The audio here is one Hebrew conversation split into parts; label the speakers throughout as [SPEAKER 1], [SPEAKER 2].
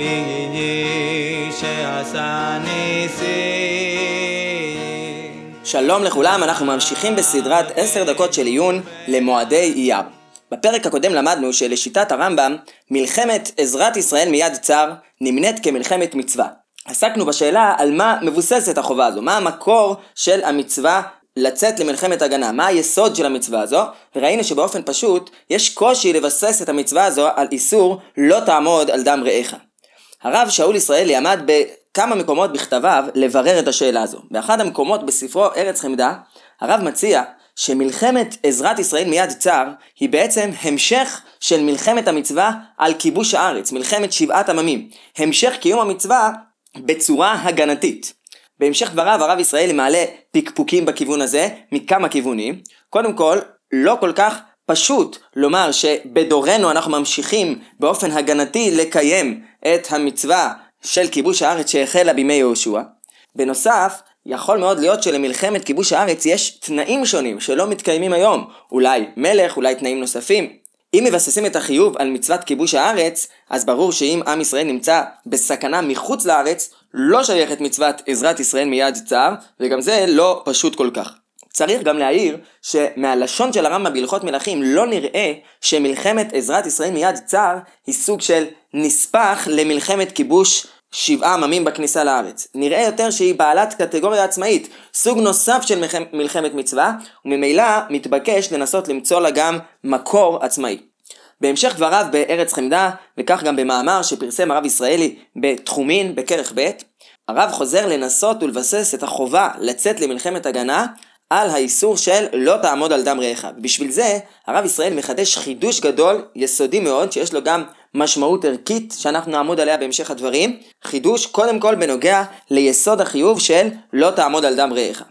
[SPEAKER 1] מי שעשה ניסים.
[SPEAKER 2] שלום לכולם, אנחנו ממשיכים בסדרת עשר דקות של עיון למועדי אייר. בפרק הקודם למדנו שלשיטת הרמב"ם, מלחמת עזרת ישראל מיד צר נמנית כמלחמת מצווה. עסקנו בשאלה על מה מבוססת החובה הזו, מה המקור של המצווה לצאת למלחמת הגנה, מה היסוד של המצווה הזו, וראינו שבאופן פשוט יש קושי לבסס את המצווה הזו על איסור לא תעמוד על דם רעך. הרב שאול ישראלי עמד בכמה מקומות בכתביו לברר את השאלה הזו. באחד המקומות בספרו ארץ חמדה, הרב מציע שמלחמת עזרת ישראל מיד צר היא בעצם המשך של מלחמת המצווה על כיבוש הארץ, מלחמת שבעת עממים. המשך קיום המצווה בצורה הגנתית. בהמשך דבריו הרב ישראלי מעלה פקפוקים בכיוון הזה מכמה כיוונים. קודם כל, לא כל כך פשוט לומר שבדורנו אנחנו ממשיכים באופן הגנתי לקיים את המצווה של כיבוש הארץ שהחלה בימי יהושע. בנוסף, יכול מאוד להיות שלמלחמת כיבוש הארץ יש תנאים שונים שלא מתקיימים היום. אולי מלך, אולי תנאים נוספים. אם מבססים את החיוב על מצוות כיבוש הארץ, אז ברור שאם עם ישראל נמצא בסכנה מחוץ לארץ, לא שייכת מצוות עזרת ישראל מיד צר, וגם זה לא פשוט כל כך. צריך גם להעיר שמהלשון של הרמב"ם בהלכות מלכים לא נראה שמלחמת עזרת ישראל מיד צר היא סוג של נספח למלחמת כיבוש שבעה עממים בכניסה לארץ. נראה יותר שהיא בעלת קטגוריה עצמאית, סוג נוסף של מלחמת מצווה, וממילא מתבקש לנסות למצוא לה גם מקור עצמאי. בהמשך דבריו בארץ חמדה, וכך גם במאמר שפרסם הרב ישראלי בתחומין, בכרך ב', הרב חוזר לנסות ולבסס את החובה לצאת למלחמת הגנה על האיסור של לא תעמוד על דם רעך. בשביל זה הרב ישראל מחדש חידוש גדול, יסודי מאוד, שיש לו גם משמעות ערכית שאנחנו נעמוד עליה בהמשך הדברים. חידוש קודם כל בנוגע ליסוד החיוב של לא תעמוד על דם רעך.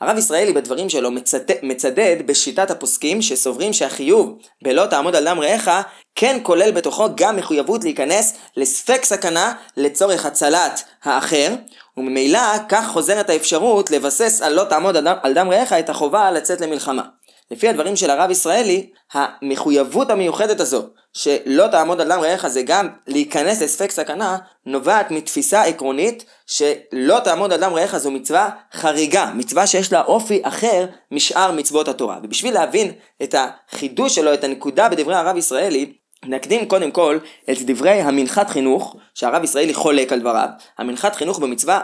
[SPEAKER 2] הרב ישראלי בדברים שלו מצד... מצדד בשיטת הפוסקים שסוברים שהחיוב בלא תעמוד על דם רעך כן כולל בתוכו גם מחויבות להיכנס לספק סכנה לצורך הצלת האחר וממילא כך חוזרת האפשרות לבסס על לא תעמוד על דם, על דם רעך את החובה לצאת למלחמה. לפי הדברים של הרב ישראלי, המחויבות המיוחדת הזו שלא תעמוד על דם רעך זה גם להיכנס לספק סכנה, נובעת מתפיסה עקרונית שלא תעמוד על דם רעך זו מצווה חריגה, מצווה שיש לה אופי אחר משאר מצוות התורה. ובשביל להבין את החידוש שלו, את הנקודה בדברי הרב ישראלי, נקדים קודם כל את דברי המנחת חינוך, שהרב ישראלי חולק על דבריו. המנחת חינוך במצווה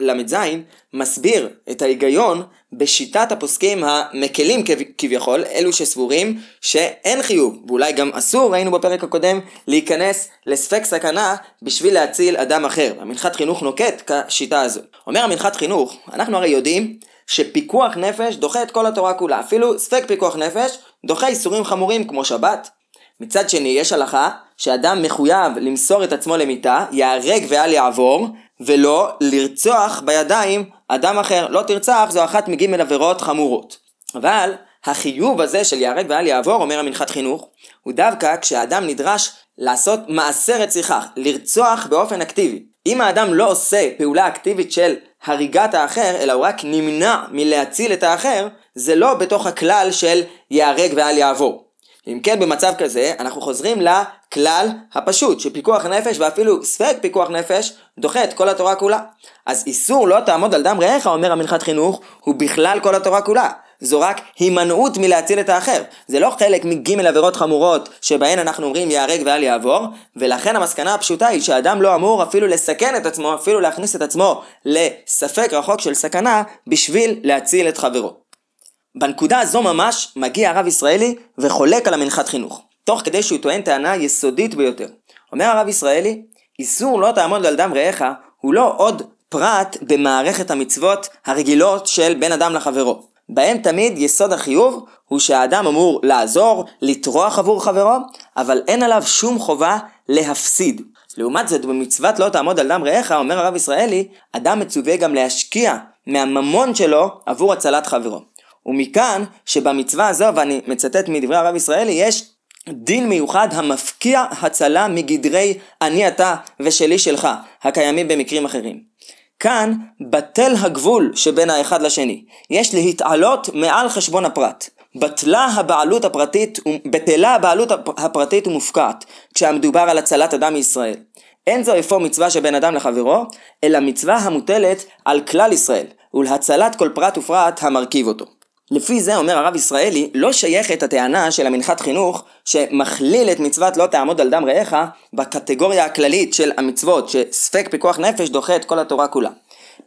[SPEAKER 2] רל"ז מסביר את ההיגיון בשיטת הפוסקים המקלים כביכול, אלו שסבורים שאין חיוב, ואולי גם אסור, ראינו בפרק הקודם, להיכנס לספק סכנה בשביל להציל אדם אחר. המנחת חינוך נוקט כשיטה הזו. אומר המנחת חינוך, אנחנו הרי יודעים שפיקוח נפש דוחה את כל התורה כולה, אפילו ספק פיקוח נפש דוחה איסורים חמורים כמו שבת, מצד שני, יש הלכה שאדם מחויב למסור את עצמו למיתה, ייהרג ואל יעבור, ולא לרצוח בידיים אדם אחר. לא תרצח זו אחת מגימל עבירות חמורות. אבל החיוב הזה של ייהרג ואל יעבור, אומר המנחת חינוך, הוא דווקא כשהאדם נדרש לעשות מעשה רציחה, לרצוח באופן אקטיבי. אם האדם לא עושה פעולה אקטיבית של הריגת האחר, אלא הוא רק נמנע מלהציל את האחר, זה לא בתוך הכלל של ייהרג ואל יעבור. אם כן במצב כזה אנחנו חוזרים לכלל הפשוט שפיקוח נפש ואפילו ספק פיקוח נפש דוחה את כל התורה כולה. אז איסור לא תעמוד על דם רעך אומר המנחת חינוך הוא בכלל כל התורה כולה. זו רק הימנעות מלהציל את האחר. זה לא חלק מגימל עבירות חמורות שבהן אנחנו אומרים ייהרג ואל יעבור, ולכן המסקנה הפשוטה היא שאדם לא אמור אפילו לסכן את עצמו, אפילו להכניס את עצמו לספק רחוק של סכנה בשביל להציל את חברו. בנקודה הזו ממש מגיע הרב ישראלי וחולק על המנחת חינוך, תוך כדי שהוא טוען טענה יסודית ביותר. אומר הרב ישראלי, איסור לא תעמוד על דם רעך הוא לא עוד פרט במערכת המצוות הרגילות של בין אדם לחברו. בהם תמיד יסוד החיוב הוא שהאדם אמור לעזור, לטרוח עבור חברו, אבל אין עליו שום חובה להפסיד. לעומת זאת, במצוות לא תעמוד על דם רעך, אומר הרב ישראלי, אדם מצווה גם להשקיע מהממון שלו עבור הצלת חברו. ומכאן שבמצווה הזו, ואני מצטט מדברי הרב ישראלי, יש דין מיוחד המפקיע הצלה מגדרי אני אתה ושלי שלך, הקיימים במקרים אחרים. כאן בטל הגבול שבין האחד לשני. יש להתעלות מעל חשבון הפרט. בטלה הבעלות הפרטית, בטלה הבעלות הפרטית ומופקעת, כשהמדובר על הצלת אדם מישראל. אין זו אפוא מצווה שבין אדם לחברו, אלא מצווה המוטלת על כלל ישראל, ולהצלת כל פרט ופרט המרכיב אותו. לפי זה אומר הרב ישראלי, לא שייכת הטענה של המנחת חינוך שמכליל את מצוות לא תעמוד על דם רעך בקטגוריה הכללית של המצוות שספק פיקוח נפש דוחה את כל התורה כולה.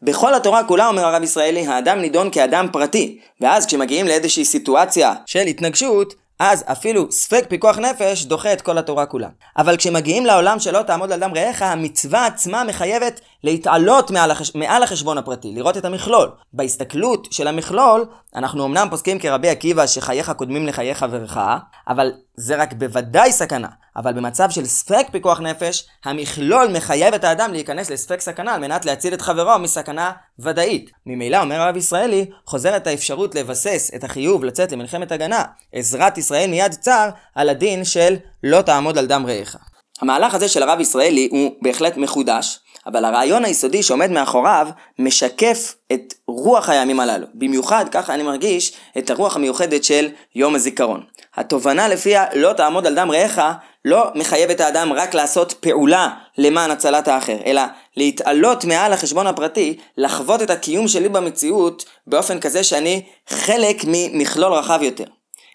[SPEAKER 2] בכל התורה כולה, אומר הרב ישראלי, האדם נידון כאדם פרטי, ואז כשמגיעים לאיזושהי סיטואציה של התנגשות, אז אפילו ספק פיקוח נפש דוחה את כל התורה כולה. אבל כשמגיעים לעולם שלא תעמוד על דם רעך, המצווה עצמה מחייבת להתעלות מעל, החש... מעל החשבון הפרטי, לראות את המכלול. בהסתכלות של המכלול, אנחנו אמנם פוסקים כרבי עקיבא שחייך קודמים לחיי חברך, אבל זה רק בוודאי סכנה. אבל במצב של ספק פיקוח נפש, המכלול מחייב את האדם להיכנס לספק סכנה על מנת להציל את חברו מסכנה ודאית. ממילא, אומר הרב ישראלי, חוזרת האפשרות לבסס את החיוב לצאת למלחמת הגנה, עזרת ישראל מיד צר, על הדין של לא תעמוד על דם רעך. המהלך הזה של הרב ישראלי הוא בהחלט מחודש, אבל הרעיון היסודי שעומד מאחוריו משקף את רוח הימים הללו. במיוחד, ככה אני מרגיש, את הרוח המיוחדת של יום הזיכרון. התובנה לפיה לא תעמוד על דם רעך לא מחייב את האדם רק לעשות פעולה למען הצלת האחר, אלא להתעלות מעל החשבון הפרטי, לחוות את הקיום שלי במציאות באופן כזה שאני חלק ממכלול רחב יותר.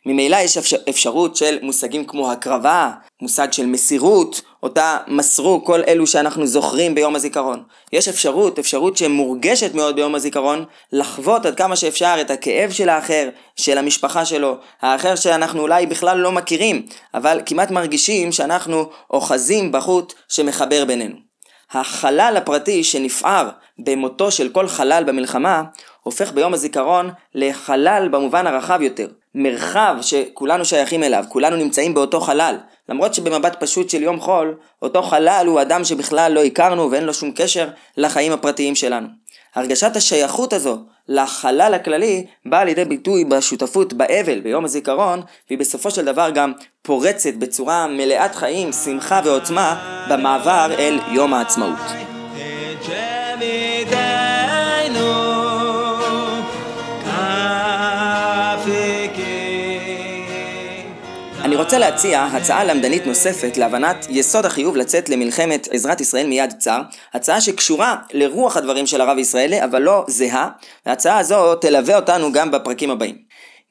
[SPEAKER 2] ממילא יש אפשר, אפשרות של מושגים כמו הקרבה, מושג של מסירות, אותה מסרו כל אלו שאנחנו זוכרים ביום הזיכרון. יש אפשרות, אפשרות שמורגשת מאוד ביום הזיכרון, לחוות עד כמה שאפשר את הכאב של האחר, של המשפחה שלו, האחר שאנחנו אולי בכלל לא מכירים, אבל כמעט מרגישים שאנחנו אוחזים בחוט שמחבר בינינו. החלל הפרטי שנפער במותו של כל חלל במלחמה, הופך ביום הזיכרון לחלל במובן הרחב יותר. מרחב שכולנו שייכים אליו, כולנו נמצאים באותו חלל. למרות שבמבט פשוט של יום חול, אותו חלל הוא אדם שבכלל לא הכרנו ואין לו שום קשר לחיים הפרטיים שלנו. הרגשת השייכות הזו לחלל הכללי באה לידי ביטוי בשותפות באבל ביום הזיכרון והיא בסופו של דבר גם פורצת בצורה מלאת חיים, שמחה ועוצמה במעבר אל יום העצמאות. אני רוצה להציע הצעה למדנית נוספת להבנת יסוד החיוב לצאת למלחמת עזרת ישראל מיד צר, הצעה שקשורה לרוח הדברים של הרב ישראלי אבל לא זהה, וההצעה הזו תלווה אותנו גם בפרקים הבאים.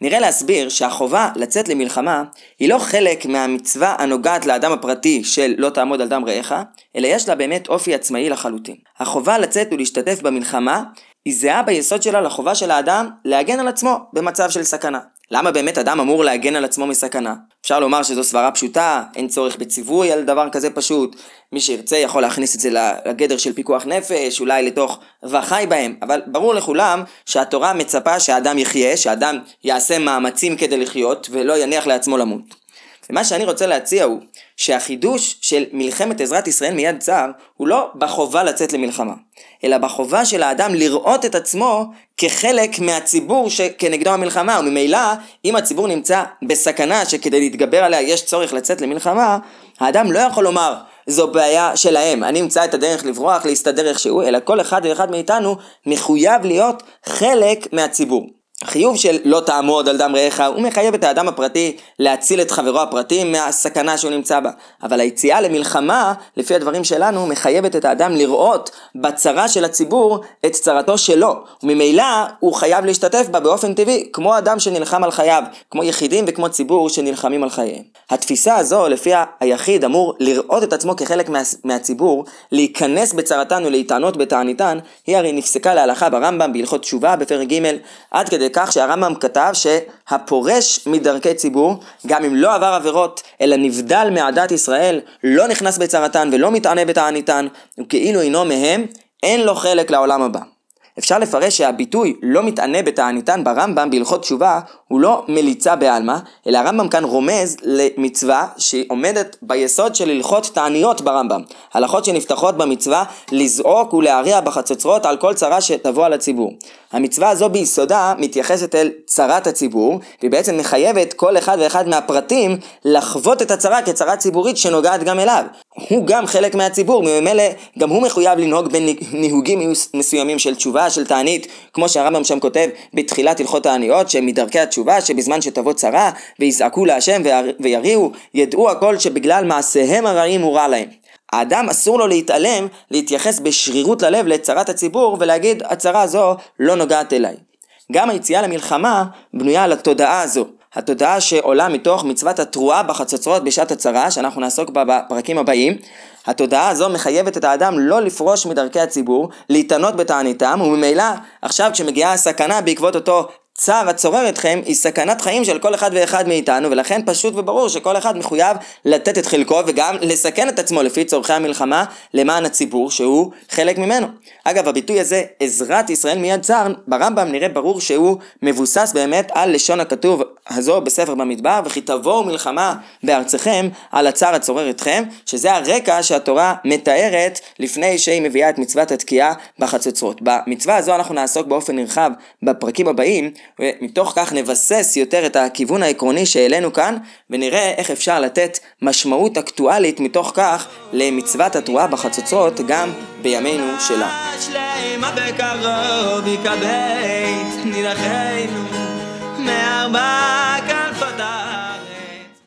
[SPEAKER 2] נראה להסביר שהחובה לצאת למלחמה היא לא חלק מהמצווה הנוגעת לאדם הפרטי של לא תעמוד על דם רעך, אלא יש לה באמת אופי עצמאי לחלוטין. החובה לצאת ולהשתתף במלחמה היא זהה ביסוד שלה לחובה של האדם להגן על עצמו במצב של סכנה. למה באמת אדם אמור להגן על עצמו מסכנה? אפשר לומר שזו סברה פשוטה, אין צורך בציווי על דבר כזה פשוט. מי שירצה יכול להכניס את זה לגדר של פיקוח נפש, אולי לתוך וחי בהם, אבל ברור לכולם שהתורה מצפה שהאדם יחיה, שהאדם יעשה מאמצים כדי לחיות ולא יניח לעצמו למות. ומה שאני רוצה להציע הוא שהחידוש של מלחמת עזרת ישראל מיד צר הוא לא בחובה לצאת למלחמה, אלא בחובה של האדם לראות את עצמו כחלק מהציבור שכנגדו המלחמה, וממילא אם הציבור נמצא בסכנה שכדי להתגבר עליה יש צורך לצאת למלחמה, האדם לא יכול לומר זו בעיה שלהם, אני אמצא את הדרך לברוח, להסתדר איכשהו, אלא כל אחד ואחד מאיתנו מחויב להיות חלק מהציבור. החיוב של לא תעמוד על דם רעך הוא מחייב את האדם הפרטי להציל את חברו הפרטי מהסכנה שהוא נמצא בה. אבל היציאה למלחמה, לפי הדברים שלנו, מחייבת את האדם לראות בצרה של הציבור את צרתו שלו. וממילא הוא חייב להשתתף בה באופן טבעי, כמו אדם שנלחם על חייו, כמו יחידים וכמו ציבור שנלחמים על חייהם. התפיסה הזו, לפיה היחיד אמור לראות את עצמו כחלק מה, מהציבור, להיכנס בצרתן ולהיטענות בתעניתן, היא הרי נפסקה להלכה ברמב"ם בהלכות תשובה בפרק ג' עד כדי כך שהרמב"ם כתב שהפורש מדרכי ציבור, גם אם לא עבר עבירות, אלא נבדל מעדת ישראל, לא נכנס בצרתן ולא מתענה בתעניתן, וכאילו אינו מהם, אין לו חלק לעולם הבא. אפשר לפרש שהביטוי לא מתענה בתעניתן ברמב"ם בהלכות תשובה הוא לא מליצה בעלמא, אלא הרמב"ם כאן רומז למצווה שהיא עומדת ביסוד של הלכות תעניות ברמב"ם. הלכות שנפתחות במצווה לזעוק ולהריע בחצוצרות על כל צרה שתבוא על הציבור. המצווה הזו ביסודה מתייחסת אל צרת הציבור, והיא בעצם מחייבת כל אחד ואחד מהפרטים לחוות את הצרה כצרה ציבורית שנוגעת גם אליו. הוא גם חלק מהציבור, ממילא גם הוא מחויב לנהוג בניהוגים מסוימים של תשובה, של תענית, כמו שהרמב"ם שם כותב בתחילת הלכות העניות, שמדרכי התשובה, שבזמן שתבוא צרה, ויזעקו להשם ויריעו, ידעו הכל שבגלל מעשיהם הרעים הוא רע להם. האדם אסור לו להתעלם, להתייחס בשרירות ללב לצרת הציבור ולהגיד הצרה הזו לא נוגעת אליי. גם היציאה למלחמה בנויה על התודעה הזו. התודעה שעולה מתוך מצוות התרועה בחצוצרות בשעת הצרה, שאנחנו נעסוק בה בפרקים הבאים. התודעה הזו מחייבת את האדם לא לפרוש מדרכי הציבור, להתענות בתעניתם, וממילא עכשיו כשמגיעה הסכנה בעקבות אותו צער הצורר אתכם היא סכנת חיים של כל אחד ואחד מאיתנו ולכן פשוט וברור שכל אחד מחויב לתת את חלקו וגם לסכן את עצמו לפי צורכי המלחמה למען הציבור שהוא חלק ממנו. אגב הביטוי הזה עזרת ישראל מיד צר ברמב"ם נראה ברור שהוא מבוסס באמת על לשון הכתוב הזו בספר במדבר וכי תבואו מלחמה בארצכם על הצער הצורר אתכם שזה הרקע שהתורה מתארת לפני שהיא מביאה את מצוות התקיעה בחצוצרות. במצווה הזו אנחנו נעסוק באופן נרחב בפרקים הבאים ומתוך כך נבסס יותר את הכיוון העקרוני שהעלינו כאן, ונראה איך אפשר לתת משמעות אקטואלית מתוך כך למצוות התרועה בחצוצרות גם בימינו שלנו.